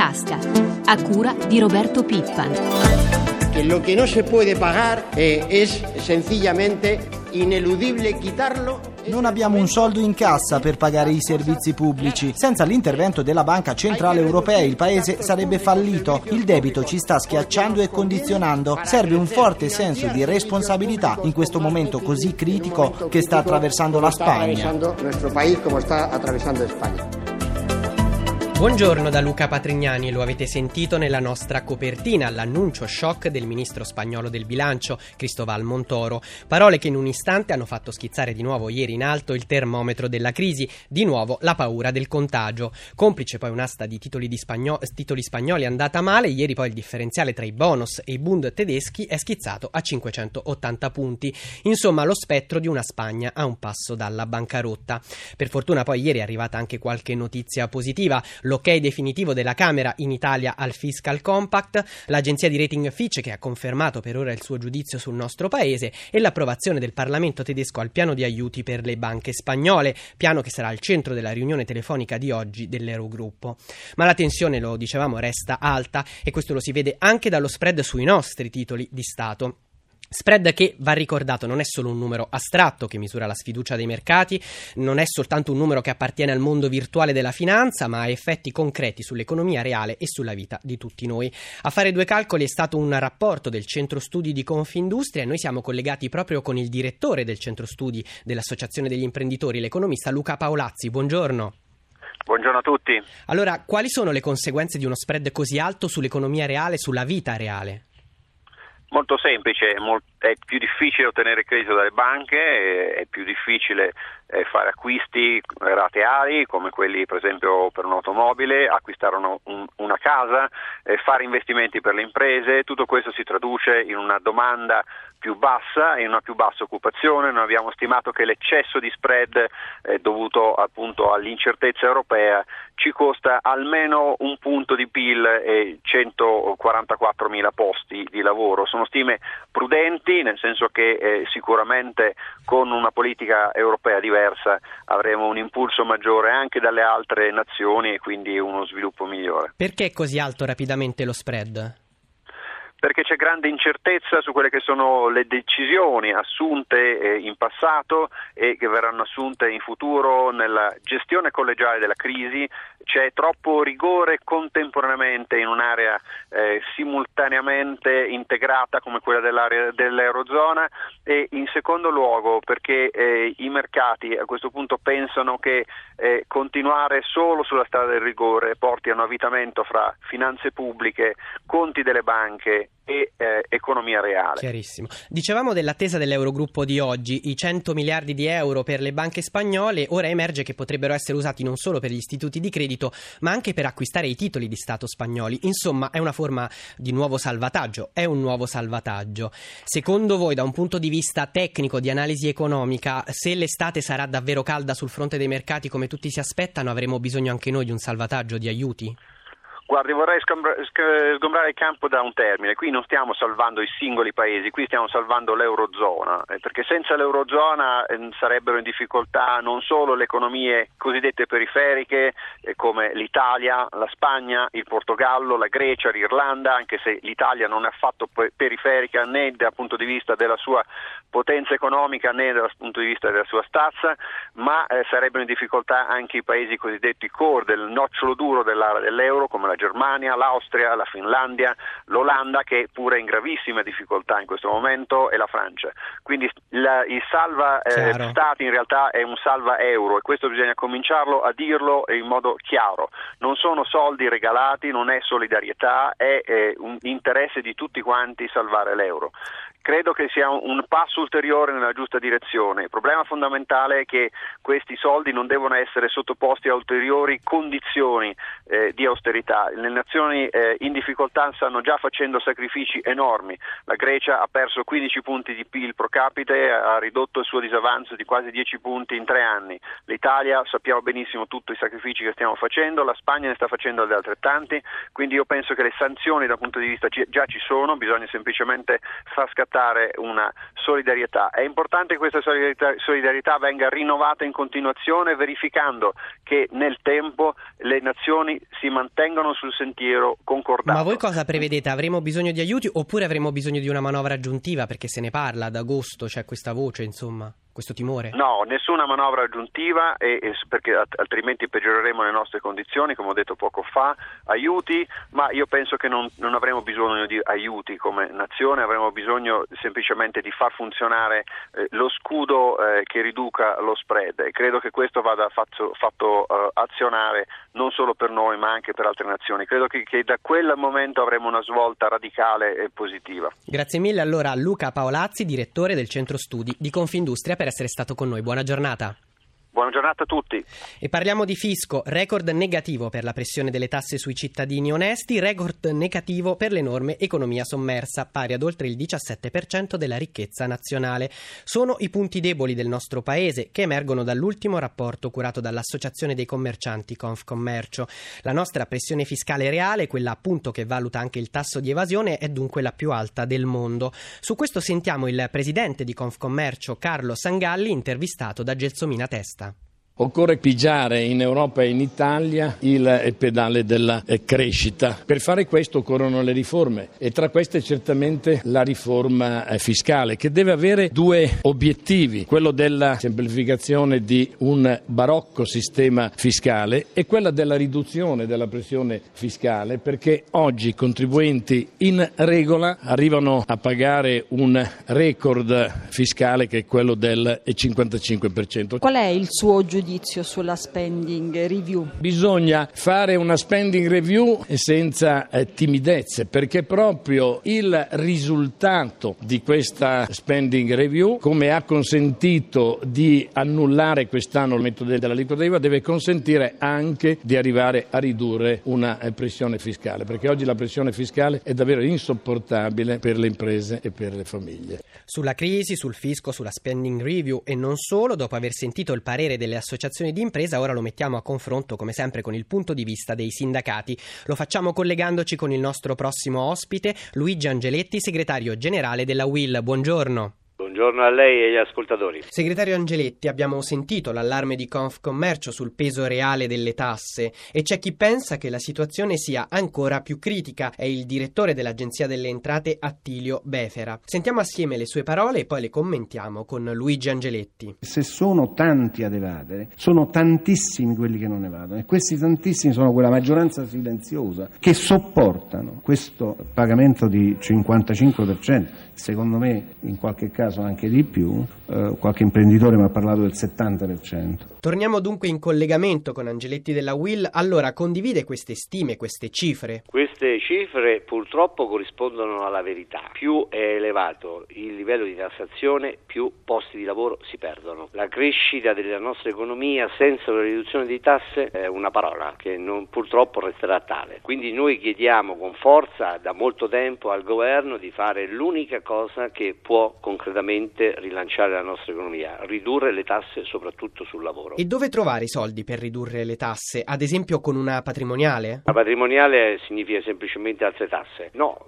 tasca, a cura di Roberto Pippan. Que lo que no se puede pagar eh, es sencillamente ineludible quitarlo non abbiamo un soldo in cassa per pagare i servizi pubblici. Senza l'intervento della Banca Centrale Europea il paese sarebbe fallito. Il debito ci sta schiacciando e condizionando. Serve un forte senso di responsabilità in questo momento così critico che sta attraversando la Spagna. Buongiorno da Luca Patrignani, lo avete sentito nella nostra copertina, l'annuncio shock del ministro spagnolo del bilancio, Cristoval Montoro. Parole che in un istante hanno fatto schizzare di nuovo ieri in alto il termometro della crisi, di nuovo la paura del contagio. Complice poi un'asta di titoli, di spagno- titoli spagnoli andata male, ieri poi il differenziale tra i bonus e i Bund tedeschi è schizzato a 580 punti. Insomma, lo spettro di una Spagna a un passo dalla bancarotta. Per fortuna poi ieri è arrivata anche qualche notizia positiva l'ok definitivo della Camera in Italia al Fiscal Compact, l'agenzia di rating Fitch che ha confermato per ora il suo giudizio sul nostro paese e l'approvazione del Parlamento tedesco al piano di aiuti per le banche spagnole, piano che sarà al centro della riunione telefonica di oggi dell'Eurogruppo. Ma la tensione, lo dicevamo, resta alta e questo lo si vede anche dallo spread sui nostri titoli di Stato. Spread che va ricordato non è solo un numero astratto che misura la sfiducia dei mercati, non è soltanto un numero che appartiene al mondo virtuale della finanza, ma ha effetti concreti sull'economia reale e sulla vita di tutti noi. A fare due calcoli è stato un rapporto del Centro Studi di Confindustria e noi siamo collegati proprio con il direttore del Centro Studi dell'Associazione degli Imprenditori, l'economista Luca Paolazzi. Buongiorno. Buongiorno a tutti. Allora, quali sono le conseguenze di uno spread così alto sull'economia reale, sulla vita reale? Molto semplice, è più difficile ottenere credito dalle banche, è più difficile eh, fare acquisti rateali come quelli per esempio per un'automobile, acquistare un, una casa, eh, fare investimenti per le imprese, tutto questo si traduce in una domanda più bassa e in una più bassa occupazione. Noi abbiamo stimato che l'eccesso di spread eh, dovuto appunto all'incertezza europea ci costa almeno un punto di PIL e 144 mila posti di lavoro. Sono stime prudenti, nel senso che eh, sicuramente con una politica europea diversa avremo un impulso maggiore anche dalle altre nazioni e quindi uno sviluppo migliore. Perché è così alto rapidamente lo spread? Perché c'è grande incertezza su quelle che sono le decisioni assunte eh, in passato e che verranno assunte in futuro nella gestione collegiale della crisi, c'è troppo rigore contemporaneamente in un'area eh, simultaneamente integrata come quella dell'Eurozona. E in secondo luogo perché eh, i mercati a questo punto pensano che continuare solo sulla strada del rigore porti a un avvitamento fra finanze pubbliche, conti delle banche e eh, economia reale. Chiarissimo. Dicevamo dell'attesa dell'Eurogruppo di oggi, i 100 miliardi di euro per le banche spagnole, ora emerge che potrebbero essere usati non solo per gli istituti di credito, ma anche per acquistare i titoli di Stato spagnoli. Insomma, è una forma di nuovo salvataggio, è un nuovo salvataggio. Secondo voi, da un punto di vista tecnico, di analisi economica, se l'estate sarà davvero calda sul fronte dei mercati come tutti si aspettano, avremo bisogno anche noi di un salvataggio, di aiuti? Guardi, vorrei sgombrare il campo da un termine. Qui non stiamo salvando i singoli paesi, qui stiamo salvando l'Eurozona, eh, perché senza l'Eurozona eh, sarebbero in difficoltà non solo le economie cosiddette periferiche eh, come l'Italia, la Spagna, il Portogallo, la Grecia, l'Irlanda, anche se l'Italia non è affatto periferica né dal punto di vista della sua potenza economica né dal punto di vista della sua stazza, ma eh, sarebbero in difficoltà anche i paesi cosiddetti core del nocciolo duro dell'area dell'euro come la Germania, l'Austria, la Finlandia, l'Olanda che pure è in gravissime difficoltà in questo momento e la Francia. Quindi la, il salva eh, stati in realtà è un salva euro e questo bisogna cominciarlo a dirlo in modo chiaro. Non sono soldi regalati, non è solidarietà, è eh, un interesse di tutti quanti salvare l'euro credo che sia un passo ulteriore nella giusta direzione. Il problema fondamentale è che questi soldi non devono essere sottoposti a ulteriori condizioni eh, di austerità. Le nazioni eh, in difficoltà stanno già facendo sacrifici enormi. La Grecia ha perso 15 punti di PIL pro capite, ha ridotto il suo disavanzo di quasi 10 punti in tre anni. L'Italia sappiamo benissimo tutti i sacrifici che stiamo facendo, la Spagna ne sta facendo altrettanti, quindi io penso che le sanzioni dal punto di vista già ci sono, bisogna semplicemente far scattare una solidarietà. È importante che questa solidarietà, solidarietà venga rinnovata in continuazione verificando che nel tempo le nazioni si mantengono sul sentiero concordato. Ma voi cosa prevedete? Avremo bisogno di aiuti oppure avremo bisogno di una manovra aggiuntiva perché se ne parla ad agosto, c'è questa voce, insomma? Questo timore? No, nessuna manovra aggiuntiva e, e perché altrimenti peggioreremo le nostre condizioni, come ho detto poco fa, aiuti, ma io penso che non, non avremo bisogno di aiuti come nazione, avremo bisogno semplicemente di far funzionare eh, lo scudo eh, che riduca lo spread e credo che questo vada fatto, fatto eh, azionare non solo per noi ma anche per altre nazioni. Credo che, che da quel momento avremo una svolta radicale e positiva. Grazie mille allora a Luca Paolazzi, direttore del Centro Studi di Confindustria per essere stato con noi. Buona giornata. Buona giornata a tutti. E parliamo di fisco, record negativo per la pressione delle tasse sui cittadini onesti, record negativo per l'enorme economia sommersa, pari ad oltre il 17% della ricchezza nazionale. Sono i punti deboli del nostro paese che emergono dall'ultimo rapporto curato dall'Associazione dei commercianti Confcommercio. La nostra pressione fiscale reale, quella appunto che valuta anche il tasso di evasione, è dunque la più alta del mondo. Su questo sentiamo il presidente di Confcommercio Carlo Sangalli intervistato da Gelsomina Testa. Occorre pigiare in Europa e in Italia il pedale della eh, crescita. Per fare questo occorrono le riforme e tra queste certamente la riforma eh, fiscale che deve avere due obiettivi, quello della semplificazione di un barocco sistema fiscale e quella della riduzione della pressione fiscale perché oggi i contribuenti in regola arrivano a pagare un record fiscale che è quello del 55%. Qual è il suo giudizio? Giudizio sulla spending review? Bisogna fare una spending review senza eh, timidezze perché proprio il risultato di questa spending review, come ha consentito di annullare quest'anno il metodo dell'aliquota IVA, deve consentire anche di arrivare a ridurre una eh, pressione fiscale perché oggi la pressione fiscale è davvero insopportabile per le imprese e per le famiglie. Sulla crisi, sul fisco, sulla spending review e non solo, dopo aver sentito il parere delle associazioni associazioni di impresa, ora lo mettiamo a confronto come sempre con il punto di vista dei sindacati. Lo facciamo collegandoci con il nostro prossimo ospite, Luigi Angeletti, segretario generale della WIL. Buongiorno. Buongiorno a lei e agli ascoltatori. Segretario Angeletti, abbiamo sentito l'allarme di Confcommercio sul peso reale delle tasse e c'è chi pensa che la situazione sia ancora più critica. È il direttore dell'Agenzia delle Entrate Attilio Befera. Sentiamo assieme le sue parole e poi le commentiamo con Luigi Angeletti. Se sono tanti ad evadere, sono tantissimi quelli che non evadono e questi tantissimi sono quella maggioranza silenziosa che sopportano questo pagamento di 55%, secondo me in qualche caso anche di più, eh, qualche imprenditore mi ha parlato del 70%. Torniamo dunque in collegamento con Angeletti della Will. Allora, condivide queste stime, queste cifre? Queste cifre purtroppo corrispondono alla verità. Più è elevato il livello di tassazione, più posti di lavoro si perdono. La crescita della nostra economia senza la riduzione di tasse è una parola che non, purtroppo resterà tale. Quindi noi chiediamo con forza da molto tempo al governo di fare l'unica cosa che può concretamente rilanciare la nostra economia, ridurre le tasse soprattutto sul lavoro. E dove trovare i soldi per ridurre le tasse? Ad esempio con una patrimoniale? La patrimoniale significa semplicemente altre tasse. No,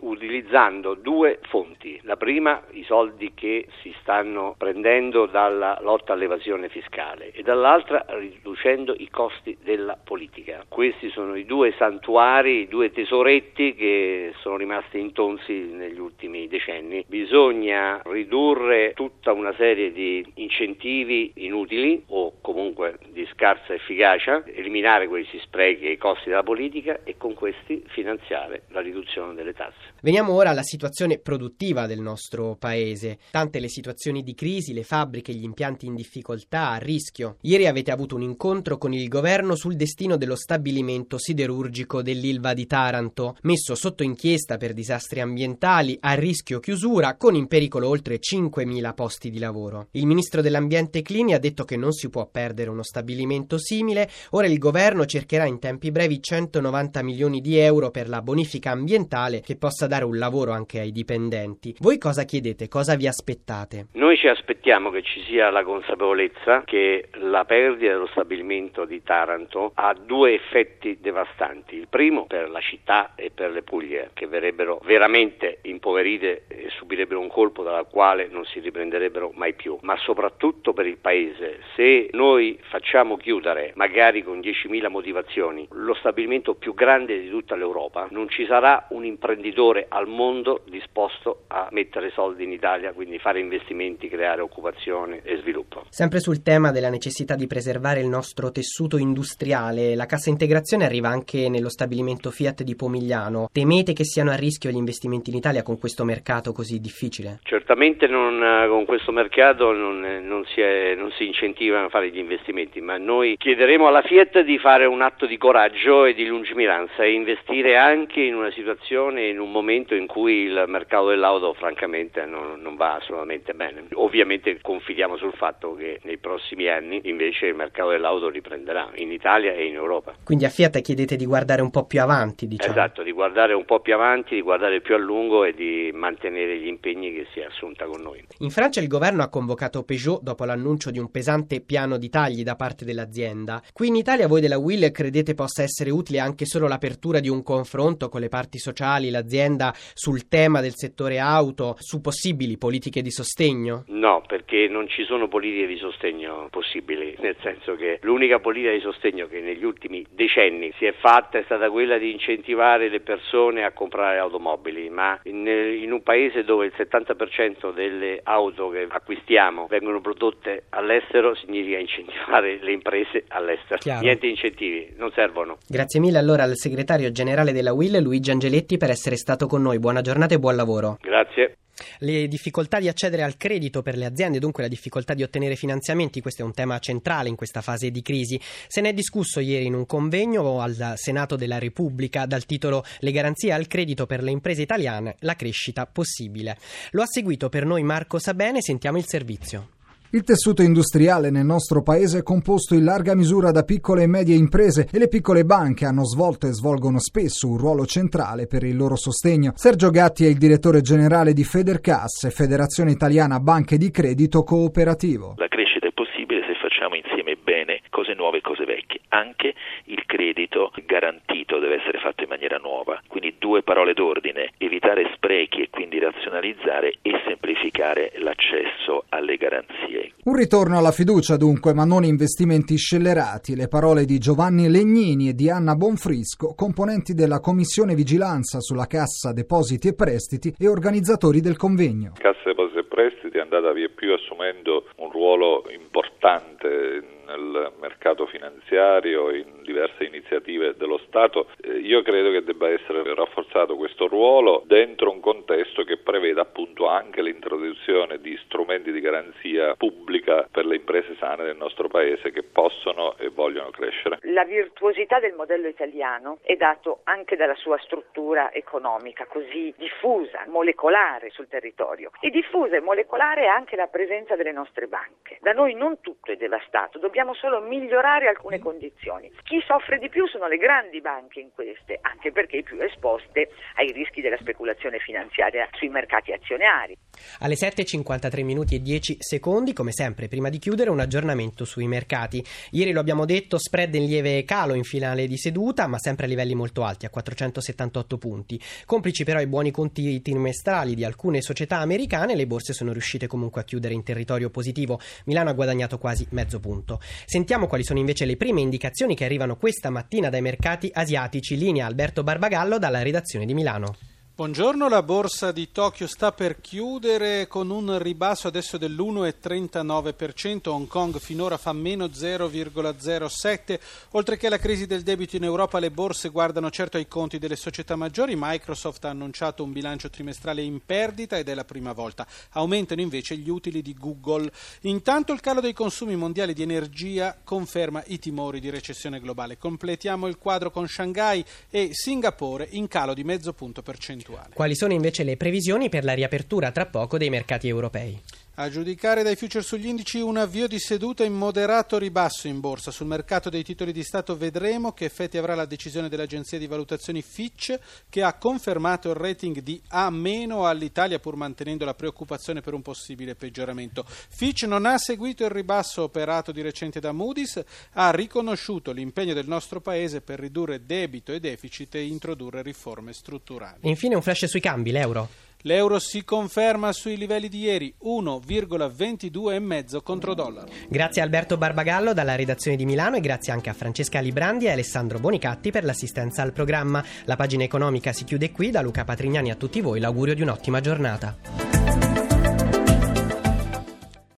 utilizzando due fonti. La prima, i soldi che si stanno prendendo dalla lotta all'evasione fiscale e dall'altra riducendo i costi della politica. Questi sono i due santuari, i due tesoretti che sono rimasti intonsi negli ultimi decenni. Bisogna ridurre tutta una serie di incentivi inutili o comunque di scarsa efficacia, eliminare questi sprechi e i costi della politica e con questi finanziare la riduzione delle tasse. Veniamo ora alla situazione produttiva del nostro paese. Tante le situazioni di crisi, le fabbriche, gli impianti in difficoltà, a rischio. Ieri avete avuto un incontro con il governo sul destino dello stabilimento siderurgico dell'Ilva di Taranto, messo sotto inchiesta per disastri ambientali, a rischio chiusura, con in pericolo oltre 5.000 posti di lavoro. Il ministro dell'Ambiente Clini ha detto che non si può perdere uno stabilimento simile. Ora il governo cercherà in tempi brevi 190 milioni di euro per la bonifica ambientale che possa dare un lavoro anche ai dipendenti. Voi cosa chiedete? Cosa vi aspettate? Noi ci aspettiamo che ci sia la consapevolezza che la perdita dello stabilimento di Taranto ha due effetti devastanti. Il primo per la città e per le Puglie che verrebbero veramente impoverite e subirebbero un colpo dal quale non si riprenderebbero mai più, ma soprattutto per il paese. Se noi facciamo chiudere, magari con 10.000 motivazioni, lo stabilimento più grande di tutta l'Europa, non ci sarà un imprenditore al mondo disposto a mettere soldi in Italia, quindi fare investimenti, creare occupazione e sviluppo. Sempre sul tema della necessità di preservare il nostro tessuto industriale, la cassa integrazione arriva anche nello stabilimento Fiat di Pomigliano. Temete che siano a rischio gli investimenti in Italia con questo mercato così difficile? Certamente non, con questo mercato non, non, si è, non si incentivano a fare gli investimenti, ma noi chiederemo alla Fiat di fare un atto di coraggio e di lungimiranza e investire anche in una situazione, in un momento in cui il mercato dell'auto francamente non, non va assolutamente bene. Ovviamente confidiamo sul fatto che nei prossimi anni invece il mercato dell'auto riprenderà in Italia e in Europa. Quindi a Fiat chiedete di guardare un po' più avanti, diciamo. Esatto, di guardare un po' più avanti, di guardare più a lungo e di mantenere gli impegni che si è assunta con noi. In Francia il governo ha convocato Peugeot dopo l'annuncio di un pesante piano di tagli da parte dell'azienda. Qui in Italia voi della Will credete possa essere utile anche solo l'apertura di un confronto con le parti sociali, l'azienda sul tema del settore auto, su possibili politiche di sostegno? No, perché non ci sono politiche di sostegno possibili, nel senso che l'unica politica di sostegno che negli ultimi decenni si è fatta è stata quella di incentivare le persone a comprare automobili, ma in, in un paese dove il 70% delle auto che acquistiamo vengono prodotte all'estero significa incentivare le imprese all'estero. Chiaro. Niente incentivi, non servono. Grazie mille allora al segretario generale della Will, Luigi Angeletti, per essere stato con noi. Buona giornata e buon lavoro. Grazie. Le difficoltà di accedere al credito per le aziende, dunque la difficoltà di ottenere finanziamenti, questo è un tema centrale in questa fase di crisi. Se ne è discusso ieri in un convegno al Senato della Repubblica dal titolo Le garanzie al credito per le imprese italiane, la crescita possibile. Lo ha seguito per noi Marco Sabene, sentiamo il servizio. Il tessuto industriale nel nostro paese è composto in larga misura da piccole e medie imprese e le piccole banche hanno svolto e svolgono spesso un ruolo centrale per il loro sostegno. Sergio Gatti è il direttore generale di Federcasse, Federazione Italiana Banche di Credito Cooperativo. La crescita è possibile se facciamo insieme bene cose nuove e cose vecchie. Anche il credito garantito deve essere fatto in maniera nuova. Quindi due parole d'ordine, evitare sprechi e quindi razionalizzare e semplificare l'accesso alle garanzie. Un ritorno alla fiducia dunque, ma non investimenti scellerati. Le parole di Giovanni Legnini e di Anna Bonfrisco, componenti della Commissione Vigilanza sulla Cassa Depositi e Prestiti e organizzatori del convegno. Cassa Depositi e Prestiti è andata via più assumendo un ruolo importante nel mercato finanziario, in diverse iniziative dello Stato, eh, io credo che debba essere rafforzato questo ruolo dentro un contesto che preveda appunto anche l'introduzione di strumenti di garanzia pubblica per le imprese sane del nostro Paese che possono e vogliono crescere. La virtuosità del modello italiano è dato anche dalla sua struttura economica così diffusa, molecolare sul territorio. E diffusa e molecolare è anche la presenza delle nostre banche. Da noi non tutto è devastato, dobbiamo solo migliorare alcune condizioni. Chi soffre di più sono le grandi banche in queste, anche perché più esposte ai rischi della speculazione finanziaria sui mercati azionari. Alle 7.53 minuti e 10 secondi, come sempre, prima di chiudere, un aggiornamento sui mercati. Ieri lo abbiamo detto, spread in lieve calo in finale di seduta, ma sempre a livelli molto alti, a 478 punti. Complici però i buoni conti trimestrali di alcune società americane, le borse sono riuscite comunque a chiudere in territorio positivo. Milano ha guadagnato quasi mezzo punto. Sentiamo quali sono invece le prime indicazioni che arrivano questa mattina dai mercati asiatici. Linea Alberto Barbagallo dalla redazione di Milano. Buongiorno, la borsa di Tokyo sta per chiudere con un ribasso adesso dell'1,39%, Hong Kong finora fa meno 0,07%, oltre che alla crisi del debito in Europa le borse guardano certo ai conti delle società maggiori, Microsoft ha annunciato un bilancio trimestrale in perdita ed è la prima volta, aumentano invece gli utili di Google. Intanto il calo dei consumi mondiali di energia conferma i timori di recessione globale. Completiamo il quadro con Shanghai e Singapore in calo di mezzo punto percentuale. Quali sono invece le previsioni per la riapertura tra poco dei mercati europei? A giudicare dai future sugli indici un avvio di seduta in moderato ribasso in borsa. Sul mercato dei titoli di Stato vedremo che effetti avrà la decisione dell'agenzia di valutazioni Fitch che ha confermato il rating di A- all'Italia pur mantenendo la preoccupazione per un possibile peggioramento. Fitch non ha seguito il ribasso operato di recente da Moody's, ha riconosciuto l'impegno del nostro Paese per ridurre debito e deficit e introdurre riforme strutturali. Infine un flash sui cambi, l'euro. L'euro si conferma sui livelli di ieri, 1,22,5 contro dollaro. Grazie a Alberto Barbagallo dalla redazione di Milano e grazie anche a Francesca Librandi e Alessandro Bonicatti per l'assistenza al programma. La pagina economica si chiude qui, da Luca Patrignani a tutti voi l'augurio di un'ottima giornata.